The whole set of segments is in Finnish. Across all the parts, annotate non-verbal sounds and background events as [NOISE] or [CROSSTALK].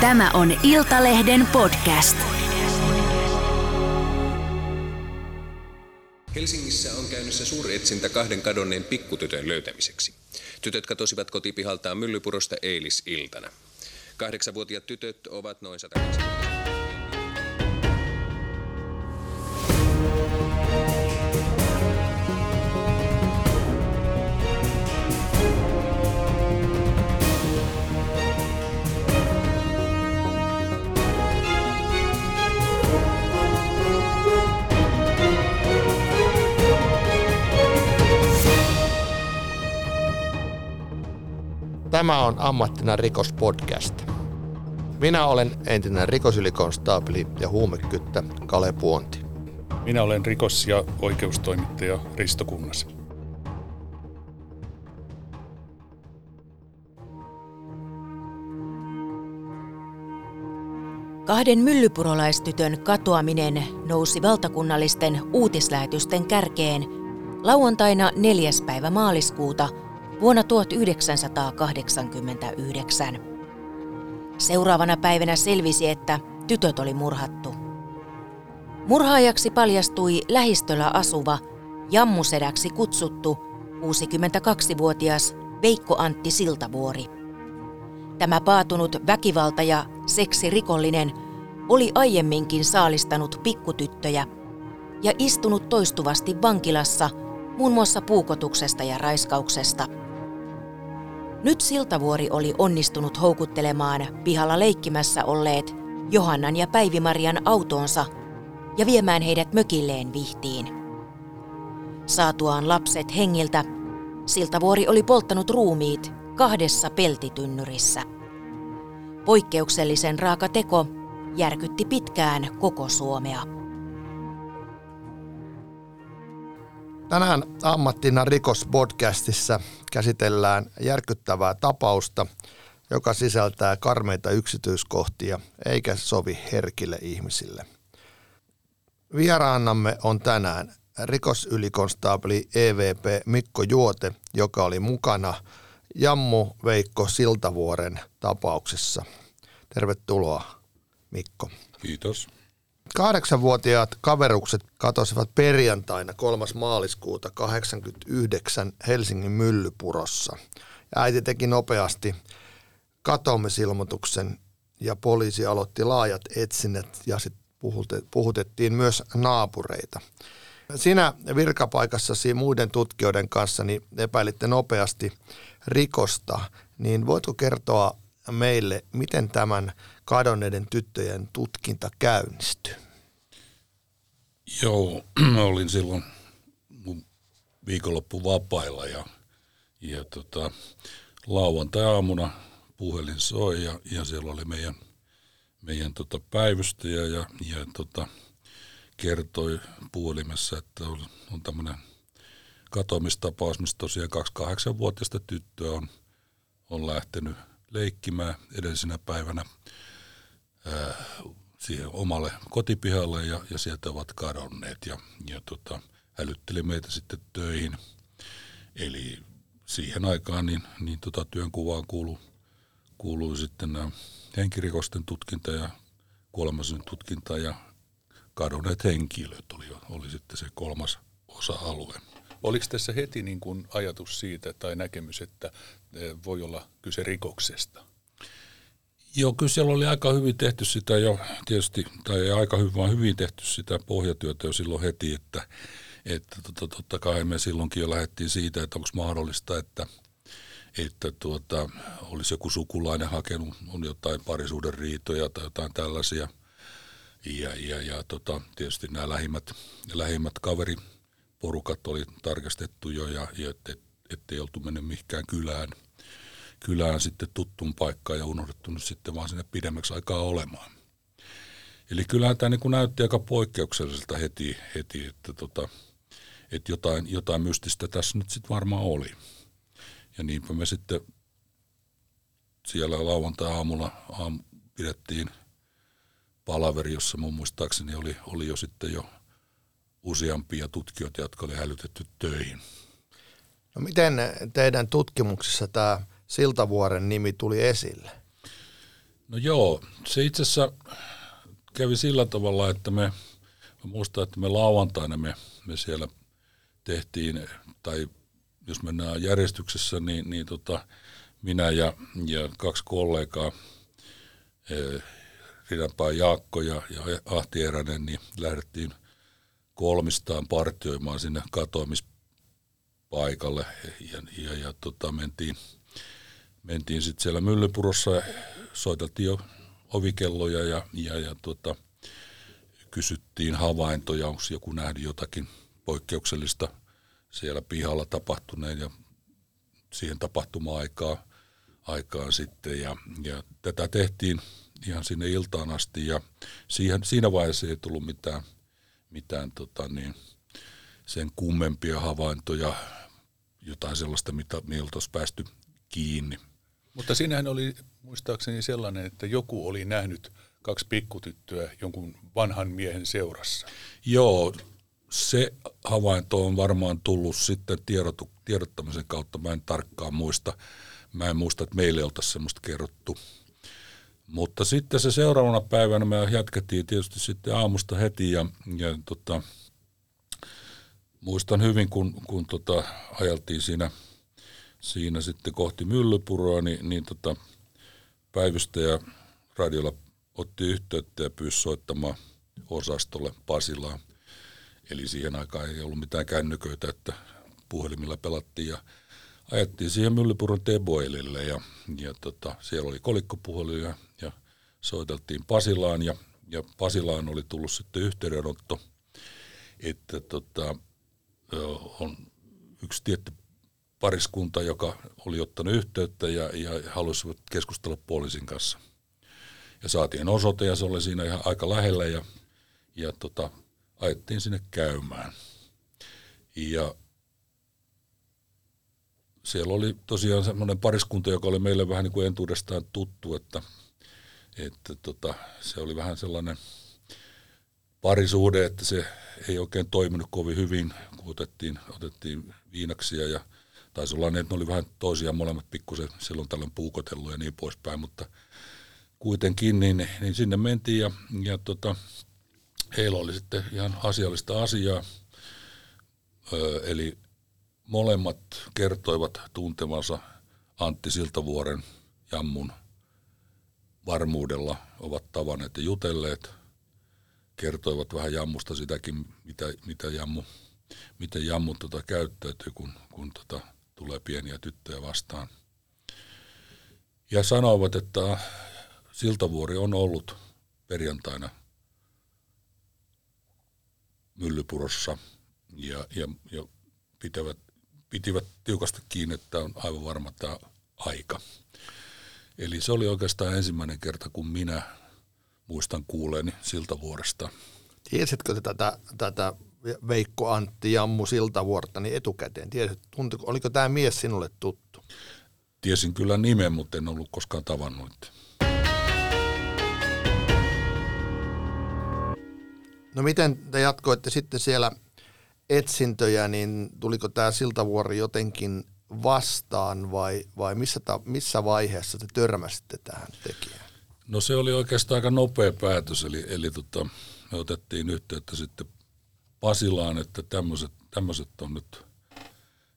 Tämä on Iltalehden podcast. Helsingissä on käynnissä suuretsintä kahden kadonneen pikkutytön löytämiseksi. Tytöt katosivat kotipihaltaan Myllypurosta eilisiltana. Kahdeksanvuotiaat tytöt ovat noin 120. Tämä on Ammattina rikospodcast. Minä olen entinen rikosylikonstaapeli ja huumekyttä Kale Puonti. Minä olen rikos- ja oikeustoimittaja Risto Kunnas. Kahden myllypurolaistytön katoaminen nousi valtakunnallisten uutislähetysten kärkeen lauantaina 4. päivä maaliskuuta – vuonna 1989. Seuraavana päivänä selvisi, että tytöt oli murhattu. Murhaajaksi paljastui lähistöllä asuva, jammusedäksi kutsuttu 62-vuotias Veikko Antti Siltavuori. Tämä paatunut väkivalta- ja seksirikollinen oli aiemminkin saalistanut pikkutyttöjä ja istunut toistuvasti vankilassa muun muassa puukotuksesta ja raiskauksesta – nyt Siltavuori oli onnistunut houkuttelemaan pihalla leikkimässä olleet Johannan ja Päivimarian autoonsa ja viemään heidät mökilleen vihtiin. Saatuaan lapset hengiltä, Siltavuori oli polttanut ruumiit kahdessa peltitynnyrissä. Poikkeuksellisen raaka teko järkytti pitkään koko Suomea. Tänään ammattina rikospodcastissa käsitellään järkyttävää tapausta, joka sisältää karmeita yksityiskohtia eikä sovi herkille ihmisille. Vieraannamme on tänään rikosylikonstaapeli EVP Mikko Juote, joka oli mukana Jammu Veikko Siltavuoren tapauksessa. Tervetuloa Mikko. Kiitos. Kahdeksanvuotiaat kaverukset katosivat perjantaina 3. maaliskuuta 89 Helsingin Myllypurossa. Äiti teki nopeasti katoamisilmoituksen ja poliisi aloitti laajat etsinnät ja sitten puhutettiin myös naapureita. Sinä virkapaikassasi muiden tutkijoiden kanssa niin epäilitte nopeasti rikosta, niin voitko kertoa meille, miten tämän kadonneiden tyttöjen tutkinta käynnistyi? Joo, [CLEARS THROAT] olin silloin mun viikonloppu vapailla ja, ja tota, lauantai-aamuna puhelin soi ja, ja siellä oli meidän, meidän tota päivystäjä ja, ja tota, kertoi puhelimessa, että on, on tämmöinen katoamistapaus, missä tosiaan 28-vuotiaista tyttöä on, on lähtenyt leikkimään edellisenä päivänä siihen omalle kotipihalle ja, ja sieltä ovat kadonneet ja, ja tota, hälytteli meitä sitten töihin. Eli siihen aikaan niin, niin tota työnkuvaan kuului, kuului sitten nämä henkirikosten tutkinta ja kuolemaisen tutkinta ja kadonneet henkilöt oli, oli sitten se kolmas osa-alue. Oliko tässä heti niin kuin ajatus siitä tai näkemys, että voi olla kyse rikoksesta? Joo, kyllä siellä oli aika hyvin tehty sitä jo tietysti, tai ei aika hyvin, vaan hyvin tehty sitä pohjatyötä jo silloin heti, että, että totta, totta kai me silloinkin jo lähdettiin siitä, että onko mahdollista, että, että tuota, olisi joku sukulainen hakenut, on jotain parisuuden riitoja tai jotain tällaisia. Ja, ja, ja tota, tietysti nämä lähimmät, lähimmät kaveriporukat oli tarkastettu jo ja, ja ettei et, et oltu mennyt mihinkään kylään – kylään sitten tuttuun paikkaan ja unohdettu nyt sitten vaan sinne pidemmäksi aikaa olemaan. Eli kyllähän tämä niin näytti aika poikkeukselliselta heti, heti että, tota, että jotain, jotain mystistä tässä nyt sitten varmaan oli. Ja niinpä me sitten siellä lauantai-aamulla aam, pidettiin palaveri, jossa mun muistaakseni oli, oli jo sitten jo useampia tutkijoita, jotka oli hälytetty töihin. No miten teidän tutkimuksessa tämä Siltavuoren nimi tuli esille? No joo, se itse asiassa kävi sillä tavalla, että me, mä muistan, että me lauantaina me, me siellä tehtiin, tai jos mennään järjestyksessä, niin, niin tota, minä ja, ja kaksi kollegaa, eh, Ridanpää Jaakko ja, ja Ahti Eränen, niin lähdettiin kolmistaan partioimaan sinne katoamispaikalle ja, ja, ja tota, mentiin, mentiin sitten siellä Myllypurossa ja soiteltiin jo ovikelloja ja, ja, ja tota, kysyttiin havaintoja, onko joku nähnyt jotakin poikkeuksellista siellä pihalla tapahtuneen ja siihen tapahtuma-aikaan aikaan sitten ja, ja tätä tehtiin ihan sinne iltaan asti ja siihen, siinä vaiheessa ei tullut mitään, mitään tota niin, sen kummempia havaintoja, jotain sellaista, mitä, miltä olisi päästy kiinni. Mutta siinähän oli muistaakseni sellainen, että joku oli nähnyt kaksi pikkutyttöä jonkun vanhan miehen seurassa. Joo, se havainto on varmaan tullut sitten tiedotu, tiedottamisen kautta, mä en tarkkaan muista. Mä en muista, että meille oltaisiin semmoista kerrottu. Mutta sitten se seuraavana päivänä me jatkettiin tietysti sitten aamusta heti ja, ja tota, muistan hyvin, kun, kun tota, ajeltiin siinä, siinä sitten kohti Myllypuroa, niin, niin tota, päivystäjä radiolla otti yhteyttä ja pyysi soittamaan osastolle Pasilaan. Eli siihen aikaan ei ollut mitään kännyköitä, että puhelimilla pelattiin ja ajettiin siihen Myllypuron Teboilille ja, ja tota, siellä oli kolikkopuhelin ja, ja soiteltiin Pasilaan ja, ja Pasilaan oli tullut sitten yhteydenotto, että tota, on yksi tietty pariskunta, joka oli ottanut yhteyttä ja, ja halusi keskustella poliisin kanssa. Ja saatiin osoite ja se oli siinä ihan aika lähellä ja, ja tota, ajettiin sinne käymään. Ja siellä oli tosiaan semmoinen pariskunta, joka oli meille vähän niin kuin entuudestaan tuttu, että, että tota, se oli vähän sellainen parisuhde, että se ei oikein toiminut kovin hyvin, kun otettiin, otettiin viinaksia ja taisi olla niin, että ne oli vähän toisiaan molemmat pikkusen silloin tällöin puukotellut ja niin poispäin, mutta kuitenkin niin, niin sinne mentiin ja, ja tota, heillä oli sitten ihan asiallista asiaa, öö, eli molemmat kertoivat tuntemansa Antti Siltavuoren jammun varmuudella, ovat tavanneet ja jutelleet, kertoivat vähän jammusta sitäkin, mitä, mitä jammu, miten jammu tota käyttäytyy, kun, kun tota, tulee pieniä tyttöjä vastaan. Ja sanoivat, että Siltavuori on ollut perjantaina Myllypurossa ja, ja, ja pitävät pitivät tiukasti kiinni, että on aivan varma tämä aika. Eli se oli oikeastaan ensimmäinen kerta, kun minä muistan kuuleeni Siltavuoresta. Tiesitkö tätä, tätä Veikko Antti Jammu Siltavuorta niin etukäteen? Tiesit, oliko tämä mies sinulle tuttu? Tiesin kyllä nimen, mutta en ollut koskaan tavannut. No miten te jatkoitte sitten siellä – etsintöjä, niin tuliko tämä Siltavuori jotenkin vastaan vai, vai missä, ta, missä vaiheessa te törmäsitte tähän tekijään? No se oli oikeastaan aika nopea päätös, eli, eli tota, me otettiin yhteyttä sitten Pasilaan, että tämmöiset, on nyt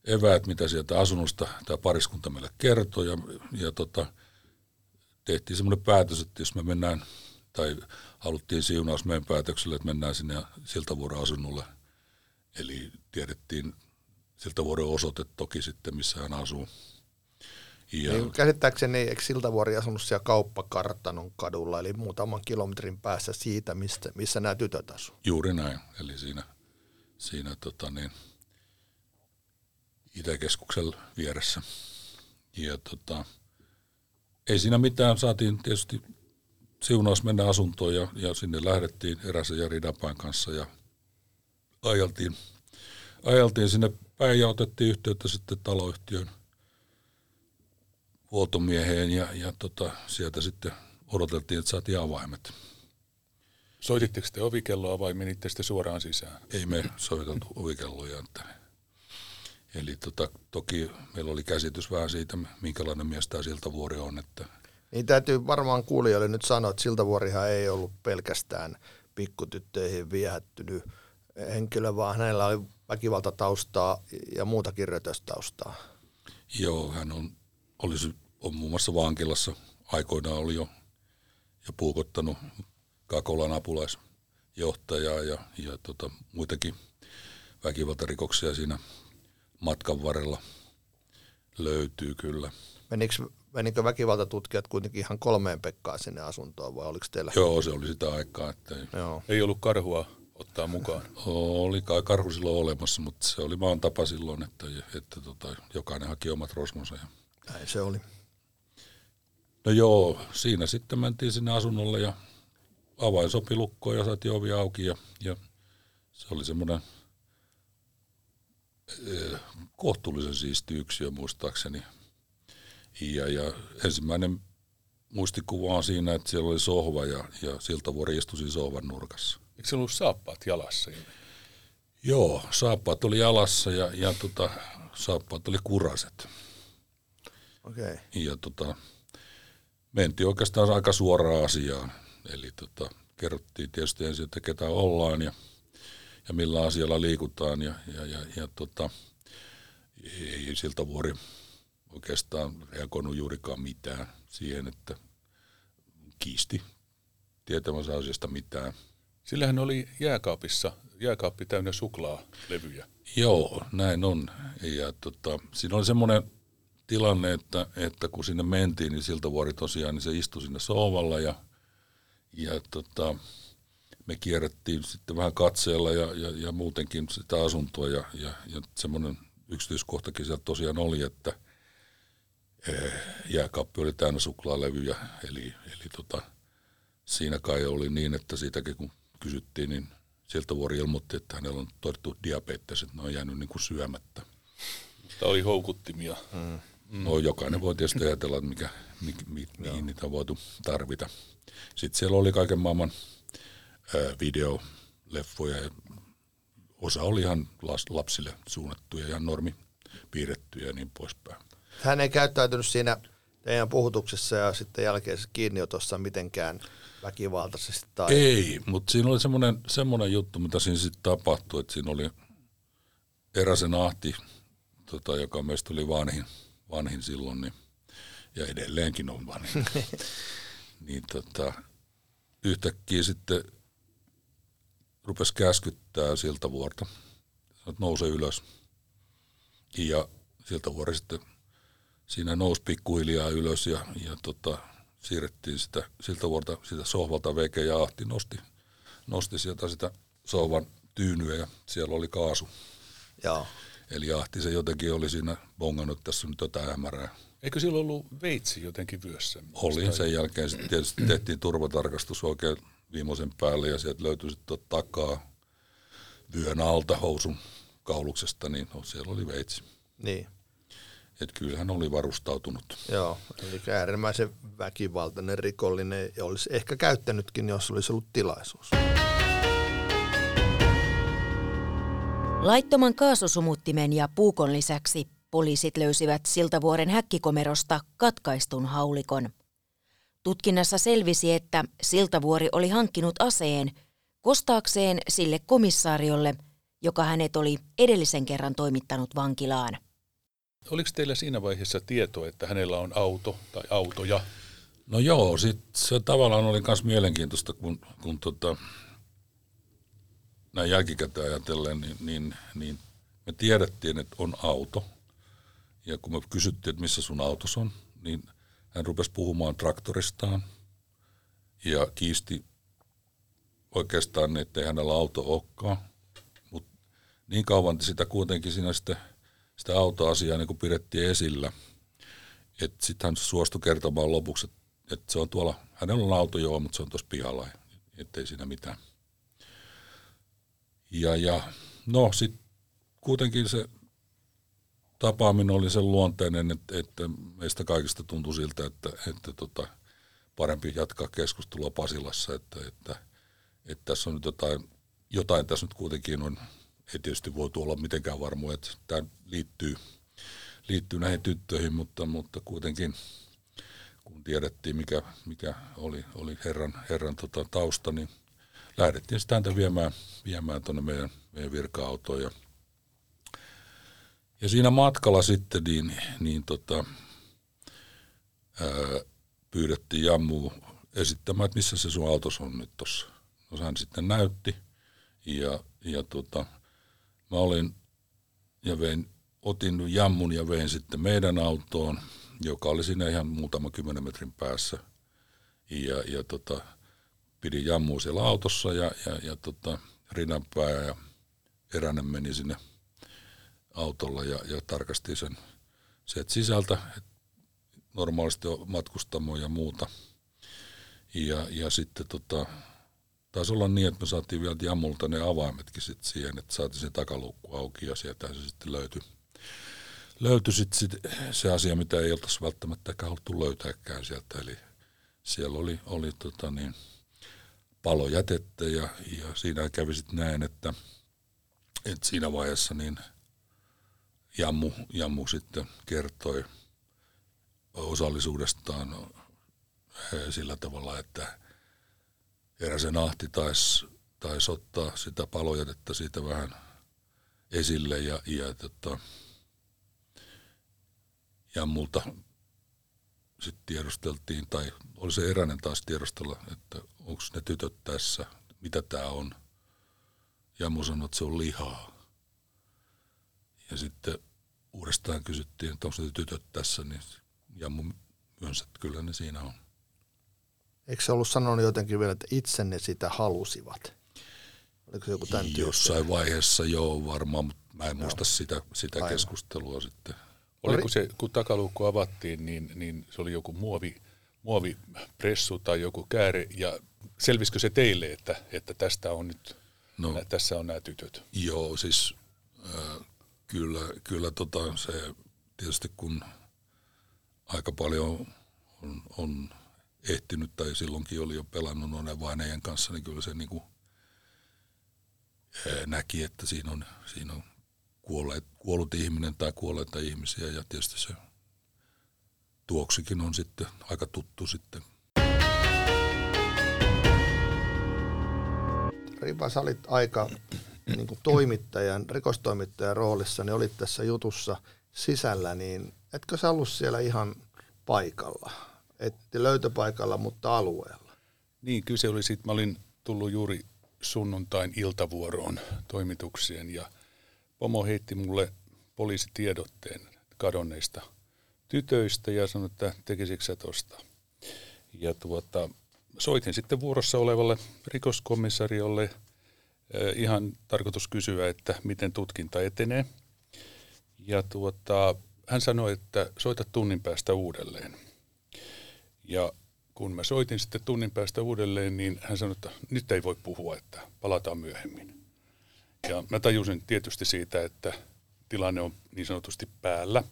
eväät, mitä sieltä asunnosta tämä pariskunta meille kertoi ja, ja tota, tehtiin semmoinen päätös, että jos me mennään, tai haluttiin siunaus meidän päätökselle, että mennään sinne Siltavuoren asunnolle – Eli tiedettiin siltä vuoden osoite toki sitten, missä hän asuu. Ja niin, käsittääkseni eikö Siltavuori asunut siellä kauppakartanon kadulla, eli muutaman kilometrin päässä siitä, mistä, missä nämä tytöt asuvat. Juuri näin, eli siinä, siinä tota niin, Itäkeskuksen vieressä. Ja tota, ei siinä mitään, saatiin tietysti siunaus mennä asuntoon ja, ja sinne lähdettiin erässä Jari Dapan kanssa ja ajeltiin, ajeltiin sinne päin ja otettiin yhteyttä sitten taloyhtiön huoltomieheen ja, ja tota, sieltä sitten odoteltiin, että saatiin avaimet. Soititteko te ovikelloa vai menitte sitten suoraan sisään? Ei me soiteltu ovikelloja. Että, eli tota, toki meillä oli käsitys vähän siitä, minkälainen mies tämä vuori on. Että. Niin täytyy varmaan kuulijoille nyt sanoa, että Siltavuorihan ei ollut pelkästään pikkutyttöihin viehättynyt henkilö, vaan hänellä oli väkivaltataustaa ja muutakin rötöstaustaa. Joo, hän on, olisi, on muun muassa vankilassa aikoinaan oli jo ja puukottanut Kakolan apulaisjohtajaa ja, ja tota, muitakin väkivaltarikoksia siinä matkan varrella löytyy kyllä. Menikö, menikö väkivaltatutkijat kuitenkin ihan kolmeen Pekkaan sinne asuntoon vai oliko teillä? Joo, se oli sitä aikaa. Että ei, Joo. Ei ollut karhua ottaa mukaan. oli kai karhu silloin olemassa, mutta se oli maan tapa silloin, että, että tota, jokainen haki omat rosmonsa. Ja... Näin se oli. No joo, siinä sitten mentiin sinne asunnolle ja avain sopi lukkoon ja saatiin ovi auki ja, ja se oli semmoinen eh, kohtuullisen siisti yksiö muistaakseni. Ja, ja ensimmäinen muistikuva on siinä, että siellä oli sohva ja, ja Siltavuori istui siinä sohvan nurkassa. Eikö se ollut saappaat jalassa? Joo, saappaat oli jalassa ja, ja tota, saappaat oli kuraset. Okei. Okay. Ja tota, mentiin oikeastaan aika suoraan asiaan. Eli tota, kerrottiin tietysti ensin, että ketä ollaan ja, ja millä asialla liikutaan. Ja, ja, ja, ja tota, ei siltä vuori oikeastaan reagoinut juurikaan mitään siihen, että kiisti tietämänsä asiasta mitään. Sillähän oli jääkaapissa, jääkaappi täynnä suklaalevyjä. Joo, näin on. Ja tota, siinä oli semmoinen tilanne, että, että kun sinne mentiin, niin siltä vuori tosiaan, niin se istui sinne sohvalla ja, ja tota, me kierrettiin sitten vähän katseella ja, ja, ja muutenkin sitä asuntoa ja, ja, ja semmoinen yksityiskohtakin sieltä tosiaan oli, että eh, jääkaappi oli täynnä suklaalevyjä, eli, eli tota, siinä kai oli niin, että siitäkin kun kysyttiin, niin sieltä vuori ilmoitti, että hänellä on todettu diabetes, että ne on jäänyt niin kuin syömättä. Tämä oli houkuttimia. Mm. No jokainen voi tietysti ajatella, että mikä, mi, mi, mihin niitä on voitu tarvita. Sitten siellä oli kaiken maailman ää, videoleffoja ja osa oli ihan lapsille suunnattuja, ihan normi piirrettyjä ja niin poispäin. Hän ei käyttäytynyt siinä teidän puhutuksessa ja sitten jälkeisessä kiinniotossa mitenkään väkivaltaisesti? Tai... Ei, mutta siinä oli semmoinen, semmoinen juttu, mitä siinä sitten tapahtui, että siinä oli eräsen ahti, tota, joka meistä oli vanhin, vanhin silloin, niin, ja edelleenkin on vanhin, [LAUGHS] niin tota, yhtäkkiä sitten rupesi käskyttää siltä vuorta, että nouse ylös. Ja siltä vuori sitten siinä nousi pikkuhiljaa ylös ja, ja tota, siirrettiin sitä siltä vuorta sitä sohvalta veke ja Ahti nosti, nosti sieltä sitä sohvan tyynyä ja siellä oli kaasu. Joo. Eli Ahti se jotenkin oli siinä bongannut, että tässä on nyt jotain hämärää. Eikö silloin ollut veitsi jotenkin vyössä? Oli, sen jälkeen sitten tietysti tehtiin turvatarkastus oikein viimeisen päälle ja sieltä löytyi sitten takaa vyön alta housun kauluksesta, niin no, siellä oli veitsi. Niin. Että kyllä hän oli varustautunut. Joo, eli äärimmäisen väkivaltainen rikollinen ja olisi ehkä käyttänytkin, jos olisi ollut tilaisuus. Laittoman kaasusumuttimen ja puukon lisäksi poliisit löysivät Siltavuoren häkkikomerosta katkaistun haulikon. Tutkinnassa selvisi, että Siltavuori oli hankkinut aseen kostaakseen sille komissaariolle, joka hänet oli edellisen kerran toimittanut vankilaan. Oliko teillä siinä vaiheessa tietoa, että hänellä on auto tai autoja? No joo, sit se tavallaan oli myös mielenkiintoista, kun, kun tota, näin jälkikäteen ajatellen, niin, niin, niin me tiedettiin, että on auto. Ja kun me kysyttiin, että missä sun autos on, niin hän rupesi puhumaan traktoristaan ja kiisti oikeastaan, että ei hänellä auto olekaan. Mutta niin kauan sitä kuitenkin siinä sitten sitä autoasiaa niin pidettiin esillä, että sitten hän suostui kertomaan lopuksi, että se on tuolla, hänellä on auto joo, mutta se on tuossa pihalla, ettei siinä mitään. Ja, ja no sitten kuitenkin se tapaaminen oli sen luonteinen, että, että meistä kaikista tuntui siltä, että, että tota, parempi jatkaa keskustelua Pasilassa, että, että, että tässä on nyt jotain, jotain tässä nyt kuitenkin on, ei tietysti voi olla mitenkään varmoja, että tämä liittyy, liittyy näihin tyttöihin, mutta, mutta kuitenkin kun tiedettiin, mikä, mikä oli, oli herran, herran tota, tausta, niin lähdettiin sitten häntä viemään, viemään tuonne meidän, meidän virka-autoon. Ja, ja siinä matkalla sitten niin, niin tota, ää, pyydettiin Jammu esittämään, että missä se sun autos on nyt tuossa. No hän sitten näytti ja, ja tota, mä olin ja vein, otin Jammun ja vein sitten meidän autoon, joka oli siinä ihan muutama kymmenen metrin päässä. Ja, ja tota, pidin Jammua siellä autossa ja, ja, ja tota, Rinanpää ja Eränen meni sinne autolla ja, ja tarkasti sen sieltä sisältä, normaalisti matkustamo ja muuta. Ja, ja sitten tota, taisi olla niin, että me saatiin vielä Jammulta ne avaimetkin sitten siihen, että saatiin se takaluukku auki ja sieltä se sitten löytyi. Löytyi sitten sit se asia, mitä ei oltaisi välttämättä haluttu löytääkään sieltä, eli siellä oli, oli tota niin, palojätettä ja, ja siinä kävi sitten näin, että, että siinä vaiheessa niin Jammu, Jammu sitten kertoi osallisuudestaan eh, sillä tavalla, että eräsen ahti taisi tais ottaa sitä palojätettä siitä vähän esille ja, ja, tota, ja multa sitten tiedosteltiin, tai oli se eräinen taas tiedostella, että onko ne tytöt tässä, mitä tämä on. Jammu sanoi, että se on lihaa. Ja sitten uudestaan kysyttiin, että onko ne tytöt tässä, niin Jammu myönsi, että kyllä ne siinä on. Eikö se ollut sanonut jotenkin vielä, että itse ne sitä halusivat? Oliko se joku tämän Jossain vaiheessa joo varmaan, mutta mä en muista sitä, sitä keskustelua sitten. Oliko se, kun takaluukku avattiin, niin, niin se oli joku muovi, muovipressu tai joku kääre, ja selvisikö se teille, että, että tästä on nyt, no, nä, tässä on nämä tytöt? Joo, siis äh, kyllä, kyllä tota, se tietysti kun aika paljon on, on ehtinyt tai silloinkin oli jo pelannut noiden vainejen kanssa, niin kyllä se niin kuin, ää, näki, että siinä on, siinä on kuolleet, kuollut ihminen tai kuolleita ihmisiä ja tietysti se tuoksikin on sitten aika tuttu sitten. Ripa, sä olit aika niin kuin toimittajan, rikostoimittajan roolissa, niin olit tässä jutussa sisällä, niin etkö sä ollut siellä ihan paikalla? Et löytöpaikalla, mutta alueella. Niin, kyse oli siitä, mä olin tullut juuri sunnuntain iltavuoroon toimitukseen ja pomo heitti mulle poliisitiedotteen kadonneista tytöistä ja sanoi, että tekisikö sä tosta. Ja tuota, soitin sitten vuorossa olevalle rikoskomissariolle eh, ihan tarkoitus kysyä, että miten tutkinta etenee. Ja tuota, hän sanoi, että soita tunnin päästä uudelleen. Ja kun mä soitin sitten tunnin päästä uudelleen, niin hän sanoi, että nyt ei voi puhua, että palataan myöhemmin. Ja mä tajusin tietysti siitä, että tilanne on niin sanotusti päällä.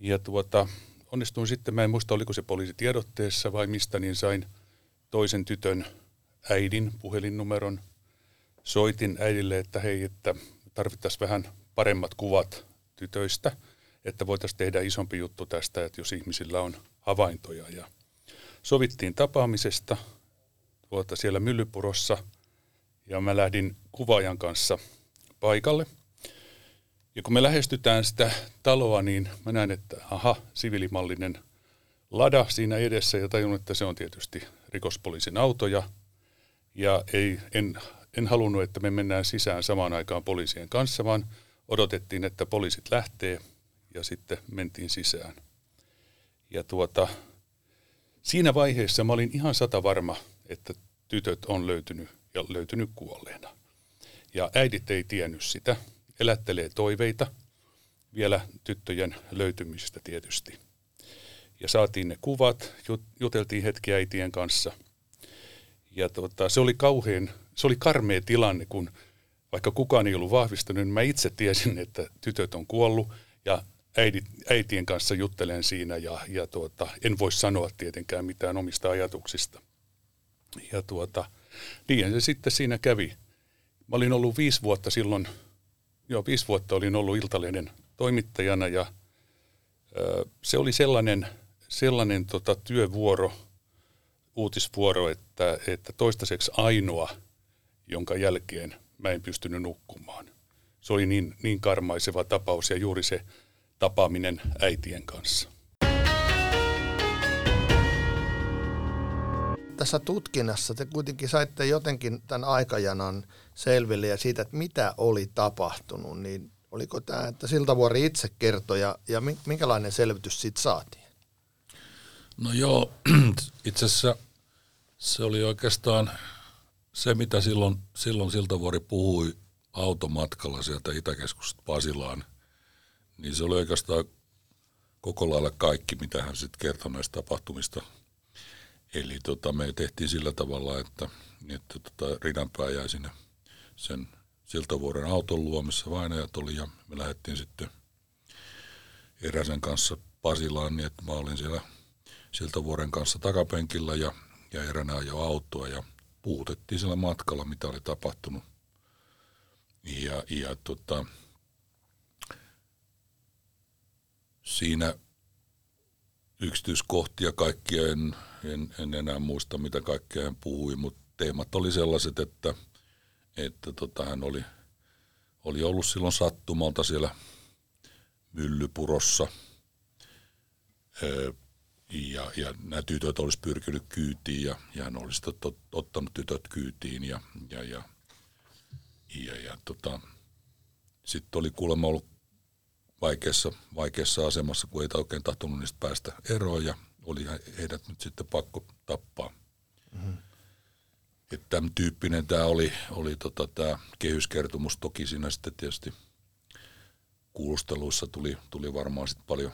Ja tuota, onnistuin sitten, mä en muista oliko se poliisi tiedotteessa vai mistä, niin sain toisen tytön äidin puhelinnumeron. Soitin äidille, että hei, että tarvittaisiin vähän paremmat kuvat tytöistä, että voitaisiin tehdä isompi juttu tästä, että jos ihmisillä on havaintoja. Ja sovittiin tapaamisesta tuota siellä Myllypurossa ja mä lähdin kuvaajan kanssa paikalle. Ja kun me lähestytään sitä taloa, niin mä näen, että aha, sivilimallinen lada siinä edessä ja tajun, että se on tietysti rikospoliisin auto ja, ja ei, en, en halunnut, että me mennään sisään samaan aikaan poliisien kanssa, vaan odotettiin, että poliisit lähtee ja sitten mentiin sisään. Ja tuota, Siinä vaiheessa mä olin ihan sata varma, että tytöt on löytynyt ja löytynyt kuolleena. Ja äidit ei tiennyt sitä. Elättelee toiveita vielä tyttöjen löytymisestä tietysti. Ja saatiin ne kuvat, juteltiin hetki äitien kanssa. Ja tota, se oli kauhean, se oli karmea tilanne, kun vaikka kukaan ei ollut vahvistanut, niin mä itse tiesin, että tytöt on kuollut ja äidit, äitien kanssa juttelen siinä ja, ja tuota, en voi sanoa tietenkään mitään omista ajatuksista. Ja tuota, niin se sitten siinä kävi. Mä olin ollut viisi vuotta silloin, joo viisi vuotta olin ollut Iltalehden toimittajana ja ö, se oli sellainen sellainen tota, työvuoro, uutisvuoro, että, että toistaiseksi ainoa, jonka jälkeen mä en pystynyt nukkumaan. Se oli niin, niin karmaiseva tapaus ja juuri se tapaaminen äitien kanssa. Tässä tutkinnassa te kuitenkin saitte jotenkin tämän aikajanan selville ja siitä, että mitä oli tapahtunut, niin oliko tämä, että Siltavuori itse kertoi ja, ja minkälainen selvitys siitä saatiin? No joo, [CLEARS THROAT] itse asiassa se oli oikeastaan se, mitä silloin, silloin Siltavuori puhui automatkalla sieltä Itäkeskusta Pasilaan, niin se oli oikeastaan koko lailla kaikki, mitä hän sitten kertoi näistä tapahtumista. Eli tota, me tehtiin sillä tavalla, että, että tota, Ridanpää jäi sinne sen Siltavuoren auton luo, missä vainajat oli, ja me lähdettiin sitten eräsen kanssa Pasilaan, niin että mä olin siellä Siltavuoren kanssa takapenkillä ja, ja eränä ajoi autoa ja puhutettiin siellä matkalla, mitä oli tapahtunut. Ja, ja tota, siinä yksityiskohtia kaikkia en, en, en enää muista, mitä kaikkea hän puhui, mutta teemat oli sellaiset, että, että tota, hän oli, oli ollut silloin sattumalta siellä myllypurossa. ja, ja nämä tytöt olisi pyrkinyt kyytiin ja, ja hän olisi tot, ottanut tytöt kyytiin ja, ja, ja, ja, ja tota, sitten oli kuulemma ollut vaikeassa, vaikeassa asemassa, kun ei oikein tahtonut niistä päästä eroon ja oli heidät nyt sitten pakko tappaa. Mm-hmm. Että tämän tyyppinen tämä oli, oli tota, tämä kehyskertomus. Toki siinä sitten tietysti kuulusteluissa tuli, tuli varmaan sitten paljon,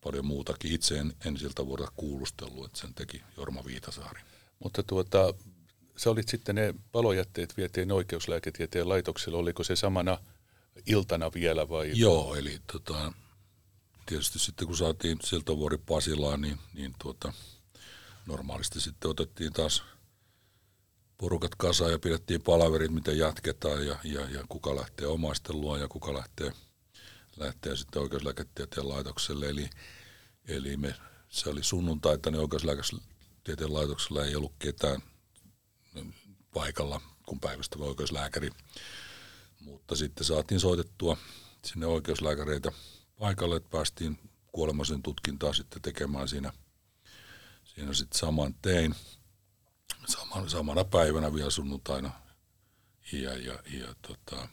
paljon muutakin. Itse en, en siltä vuodelta kuulustellut, että sen teki Jorma Viitasaari. Mutta tuota, sä olit sitten ne palojätteet vietiin oikeuslääketieteen laitokselle. Oliko se samana iltana vielä vai? Joo, eli tota, tietysti sitten kun saatiin Siltavuori Pasilaan, niin, niin tuota, normaalisti sitten otettiin taas porukat kasaan ja pidettiin palaverit, miten jatketaan ja, ja, ja kuka lähtee omaisten luo ja kuka lähtee, lähtee sitten oikeuslääketieteen laitokselle. Eli, eli me, se oli sunnuntaita, niin oikeuslääketieteen laitoksella ei ollut ketään paikalla, kun päivystävä oikeuslääkäri mutta sitten saatiin soitettua sinne oikeuslääkäreitä paikalle, että päästiin kuolemaisen tutkintaa sitten tekemään siinä, siinä sitten saman tein. Saman, samana päivänä vielä sunnuntaina. Ja, ja, ja tota,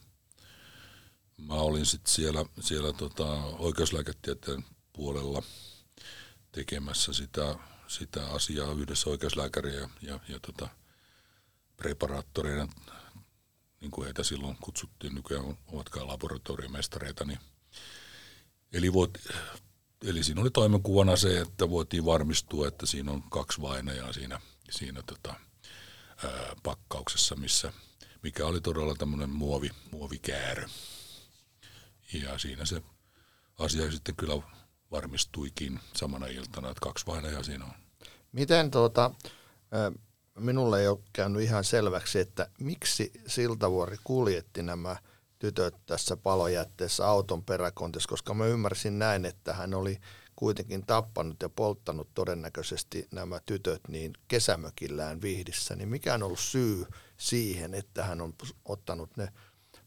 mä olin sitten siellä, siellä tota, oikeuslääketieteen puolella tekemässä sitä, sitä asiaa yhdessä oikeuslääkäriä ja, ja, ja tota, preparaattoreiden niin kuin heitä silloin kutsuttiin, nykyään ovatkaan laboratoriomestareita. Niin eli, voit, eli siinä oli toimenkuvana se, että voitiin varmistua, että siinä on kaksi vainajaa siinä, siinä tota, ää, pakkauksessa, missä, mikä oli todella tämmöinen muovi, muovikäärö. Ja siinä se asia sitten kyllä varmistuikin samana iltana, että kaksi vainajaa siinä on. Miten tuota, minulle ei ole käynyt ihan selväksi, että miksi Siltavuori kuljetti nämä tytöt tässä palojätteessä auton peräkontissa, koska mä ymmärsin näin, että hän oli kuitenkin tappanut ja polttanut todennäköisesti nämä tytöt niin kesämökillään Vihdissä, niin mikä on ollut syy siihen, että hän on ottanut ne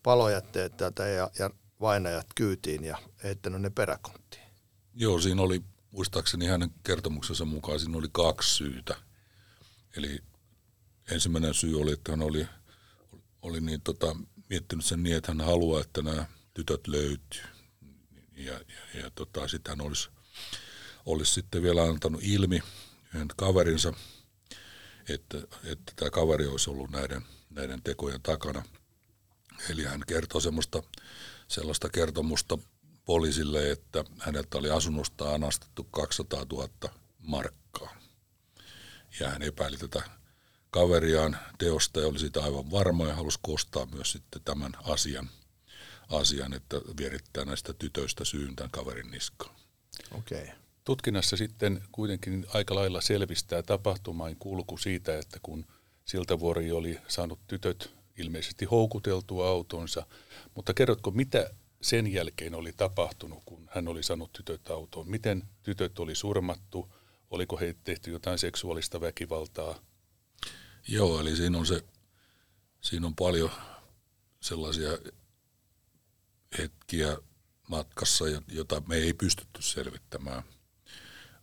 palojätteet täältä ja, ja vainajat kyytiin ja heittänyt ne peräkonttiin? Joo, siinä oli muistaakseni hänen kertomuksensa mukaan siinä oli kaksi syytä. Eli ensimmäinen syy oli, että hän oli, oli niin tota, miettinyt sen niin, että hän haluaa, että nämä tytöt löytyy. Ja, ja, ja tota, sitten hän olisi, olisi sitten vielä antanut ilmi yhden kaverinsa, että, että tämä kaveri olisi ollut näiden, näiden tekojen takana. Eli hän kertoo semmoista, sellaista kertomusta poliisille, että häneltä oli asunnosta anastettu 200 000 markkaa. Ja hän epäili tätä kaveriaan teosta ja oli siitä aivan varma ja halusi kostaa myös sitten tämän asian, asian että vierittää näistä tytöistä syyn tämän kaverin niskaan. Okei. Okay. Tutkinnassa sitten kuitenkin aika lailla selvistää tapahtumain kulku siitä, että kun Siltavuori oli saanut tytöt ilmeisesti houkuteltua autonsa, mutta kerrotko, mitä sen jälkeen oli tapahtunut, kun hän oli saanut tytöt autoon? Miten tytöt oli surmattu? oliko he tehty jotain seksuaalista väkivaltaa? Joo, eli siinä on, se, siinä on paljon sellaisia hetkiä matkassa, jota me ei pystytty selvittämään.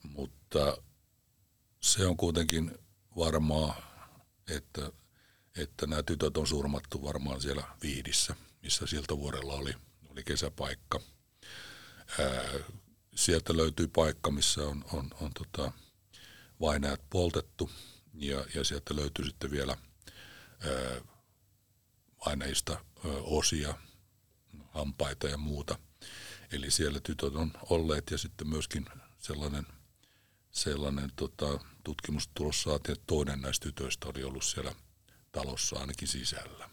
Mutta se on kuitenkin varmaa, että, että nämä tytöt on surmattu varmaan siellä Viidissä, missä siltä vuorella oli, oli kesäpaikka. Ää, sieltä löytyy paikka, missä on, on, on tota, vainajat poltettu ja, ja sieltä löytyy sitten vielä ää, vainajista ää, osia, hampaita ja muuta. Eli siellä tytöt on olleet ja sitten myöskin sellainen, sellainen tota, tutkimustulos saatiin, että toinen näistä tytöistä oli ollut siellä talossa ainakin sisällä.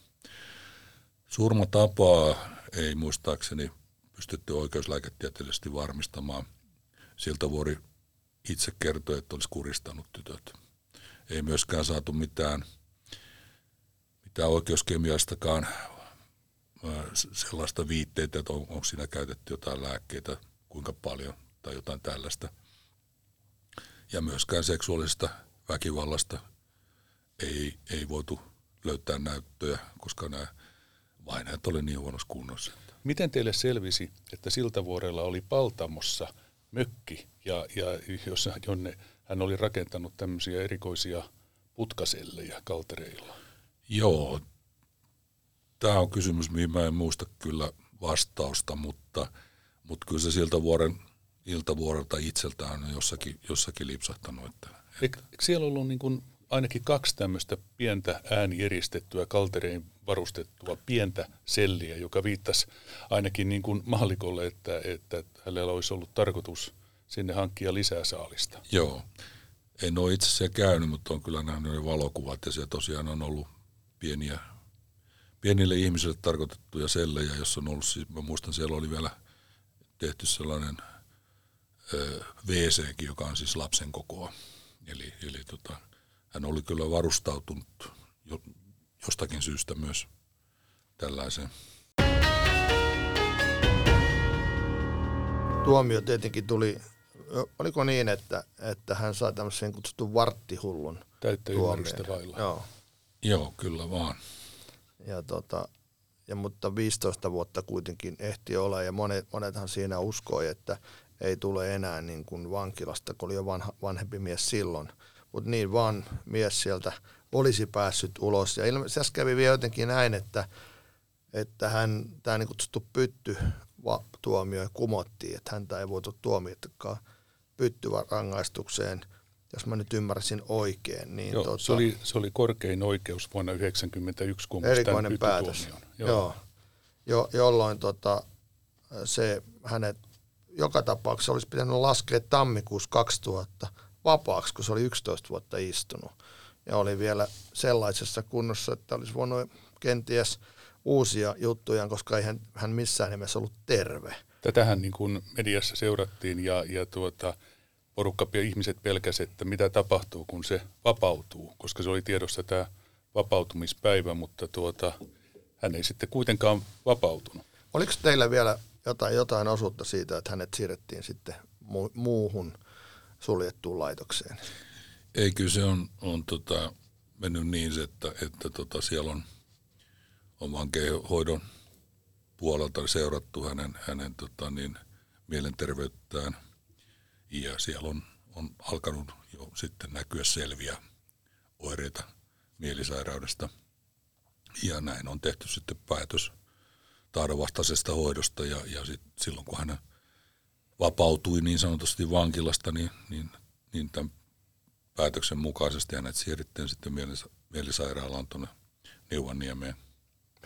Surmatapaa ei muistaakseni pystytty oikeuslääketieteellisesti varmistamaan. Siltä vuori itse kertoi, että olisi kuristanut tytöt. Ei myöskään saatu mitään, mitään oikeuskemiastakaan sellaista viitteitä, että on, onko siinä käytetty jotain lääkkeitä, kuinka paljon tai jotain tällaista. Ja myöskään seksuaalisesta väkivallasta ei, ei voitu löytää näyttöjä, koska nämä vainajat oli niin huonossa kunnossa. Miten teille selvisi, että Siltavuorella oli Paltamossa mökki, ja, ja jossa, jonne hän oli rakentanut tämmöisiä erikoisia putkasellejä kaltereilla? Joo, tämä on kysymys, mihin mä en muista kyllä vastausta, mutta, mutta kyllä se siltä vuoren iltavuorelta itseltään on jossakin, jossakin lipsahtanut. Että, että. Eikö siellä ollut niin kuin ainakin kaksi tämmöistä pientä äänieristettyä, kalterein varustettua pientä selliä, joka viittasi ainakin niin kuin mallikolle, että, että hänellä olisi ollut tarkoitus sinne hankkia lisää saalista. Joo. En ole itse asiassa käynyt, mutta on kyllä nähnyt ne valokuvat ja siellä tosiaan on ollut pieniä, pienille ihmisille tarkoitettuja sellejä, jossa on ollut, siis mä muistan siellä oli vielä tehty sellainen ö, WC, joka on siis lapsen kokoa. Eli, eli tota, hän oli kyllä varustautunut jo, jostakin syystä myös tällaiseen. Tuomio tietenkin tuli, oliko niin, että, että hän sai tämmöisen kutsutun varttihullun Täyttä ymmärrystä vailla. Joo. Joo, kyllä vaan. Ja tota, ja mutta 15 vuotta kuitenkin ehti olla ja monet, monethan siinä uskoi, että ei tule enää niin kuin vankilasta, kun oli jo vanha, vanhempi mies silloin – mutta niin vaan mies sieltä olisi päässyt ulos. Ja ilmeisesti kävi vielä jotenkin näin, että, että hän, tämä niin kutsuttu pytty tuomio kumottiin, että häntä ei voitu tuomitakaan pyttyrangaistukseen, jos mä nyt ymmärsin oikein. Niin Joo, tota, se, oli, se oli korkein oikeus vuonna 1991 kumosi Erikoinen päätös. Joo. Joo, jo, jolloin tota, se hänet joka tapauksessa olisi pitänyt laskea tammikuussa 2000 vapaaksi, kun se oli 11 vuotta istunut. Ja oli vielä sellaisessa kunnossa, että olisi voinut kenties uusia juttuja, koska ei hän, hän missään nimessä ollut terve. Tätähän niin kuin mediassa seurattiin ja, ja tuota, porukka ja ihmiset pelkäsivät, että mitä tapahtuu, kun se vapautuu, koska se oli tiedossa tämä vapautumispäivä, mutta tuota, hän ei sitten kuitenkaan vapautunut. Oliko teillä vielä jotain, jotain osuutta siitä, että hänet siirrettiin sitten mu- muuhun suljettuun laitokseen? Ei, kyllä se on, on tota, mennyt niin, että, että tota, siellä on, on vankeinhoidon puolelta seurattu hänen, hänen tota, niin, mielenterveyttään ja siellä on, on alkanut jo sitten näkyä selviä oireita mielisairaudesta. Ja näin on tehty sitten päätös tahdonvastaisesta hoidosta ja, ja sit silloin kun hän vapautui niin sanotusti vankilasta, niin, niin, niin tämän päätöksen mukaisesti hänet siirrettiin sitten mielis- mielisairaalaan tuonne Neuvonniemeen.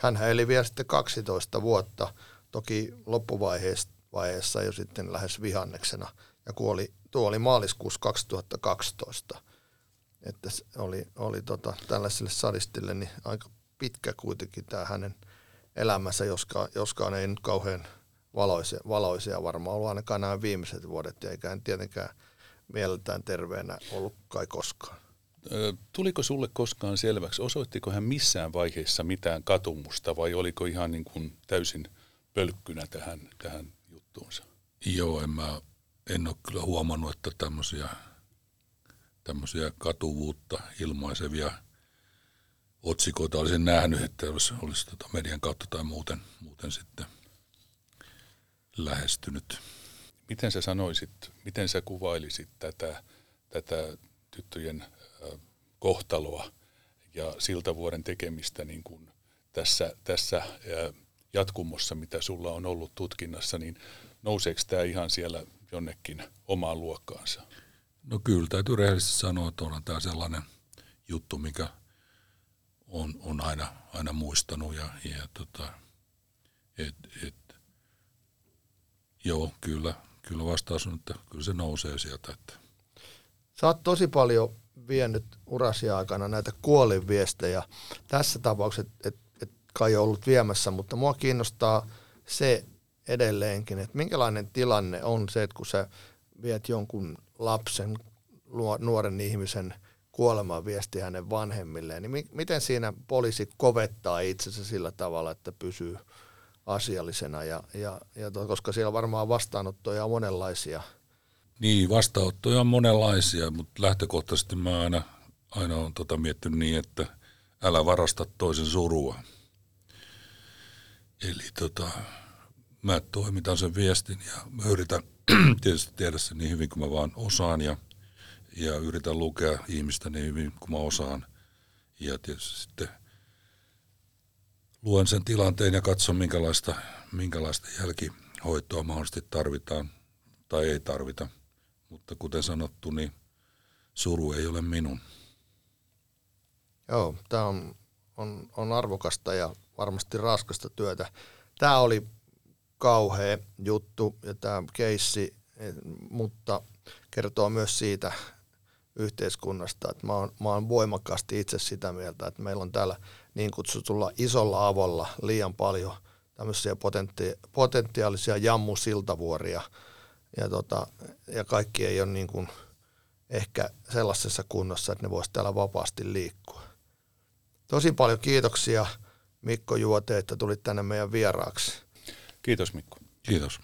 Hän eli vielä sitten 12 vuotta, toki loppuvaiheessa jo sitten lähes vihanneksena, ja kuoli, tuo oli maaliskuussa 2012. Että oli, oli tota, tällaiselle sadistille niin aika pitkä kuitenkin tämä hänen elämänsä, joskaan, joskaan ei nyt kauhean valoisia, valoisia varmaan ollut ainakaan nämä viimeiset vuodet, eikä hän tietenkään mieleltään terveenä ollut kai koskaan. Tuliko sulle koskaan selväksi, osoittiko hän missään vaiheessa mitään katumusta vai oliko ihan niin kuin täysin pölkkynä tähän, tähän juttuunsa? Joo, en, mä, en ole kyllä huomannut, että tämmöisiä tämmöisiä katuvuutta ilmaisevia otsikoita olisin nähnyt, että olisi, olisi tota median kautta tai muuten, muuten sitten lähestynyt. Miten sä sanoisit, miten sä kuvailisit tätä, tätä tyttöjen kohtaloa ja siltavuoren tekemistä niin kuin tässä, tässä jatkumossa, mitä sulla on ollut tutkinnassa, niin nouseeko tämä ihan siellä jonnekin omaan luokkaansa? No kyllä, täytyy rehellisesti sanoa, että onhan tämä sellainen juttu, mikä on, on aina, aina muistanut ja, ja tota, et, et, joo, kyllä, kyllä vastaus on, että kyllä se nousee sieltä. Että. Sä oot tosi paljon vienyt urasia aikana näitä kuolinviestejä. Tässä tapauksessa, että et, et kai ollut viemässä, mutta mua kiinnostaa se edelleenkin, että minkälainen tilanne on se, että kun sä viet jonkun lapsen, nuoren ihmisen kuoleman viesti hänen vanhemmilleen, niin mi- miten siinä poliisi kovettaa itsensä sillä tavalla, että pysyy asiallisena, ja, ja, ja koska siellä varmaan vastaanottoja on monenlaisia. Niin, vastaanottoja on monenlaisia, mutta lähtökohtaisesti mä aina, aina olen tota miettinyt niin, että älä varasta toisen surua. Eli tota, mä toimitan sen viestin ja mä yritän [CLEARS THROAT] tietysti tehdä sen niin hyvin kuin mä vaan osaan ja, ja yritän lukea ihmistä niin hyvin kuin mä osaan. Ja tietysti sitten luen sen tilanteen ja katson minkälaista, minkälaista jälkihoitoa mahdollisesti tarvitaan tai ei tarvita. Mutta kuten sanottu, niin suru ei ole minun. Joo, tämä on, on, on arvokasta ja varmasti raskasta työtä. Tämä oli kauhea juttu ja tämä keissi, mutta kertoo myös siitä yhteiskunnasta, että mä oon, mä oon voimakkaasti itse sitä mieltä, että meillä on täällä niin kutsutulla isolla avolla liian paljon tämmöisiä potentti, potentiaalisia jammusiltavuoria ja, tota, ja kaikki ei ole niin kuin ehkä sellaisessa kunnossa, että ne voisi täällä vapaasti liikkua. Tosi paljon kiitoksia Mikko Juote, että tulit tänne meidän vieraaksi. Kiitos Mikko. Kiitos.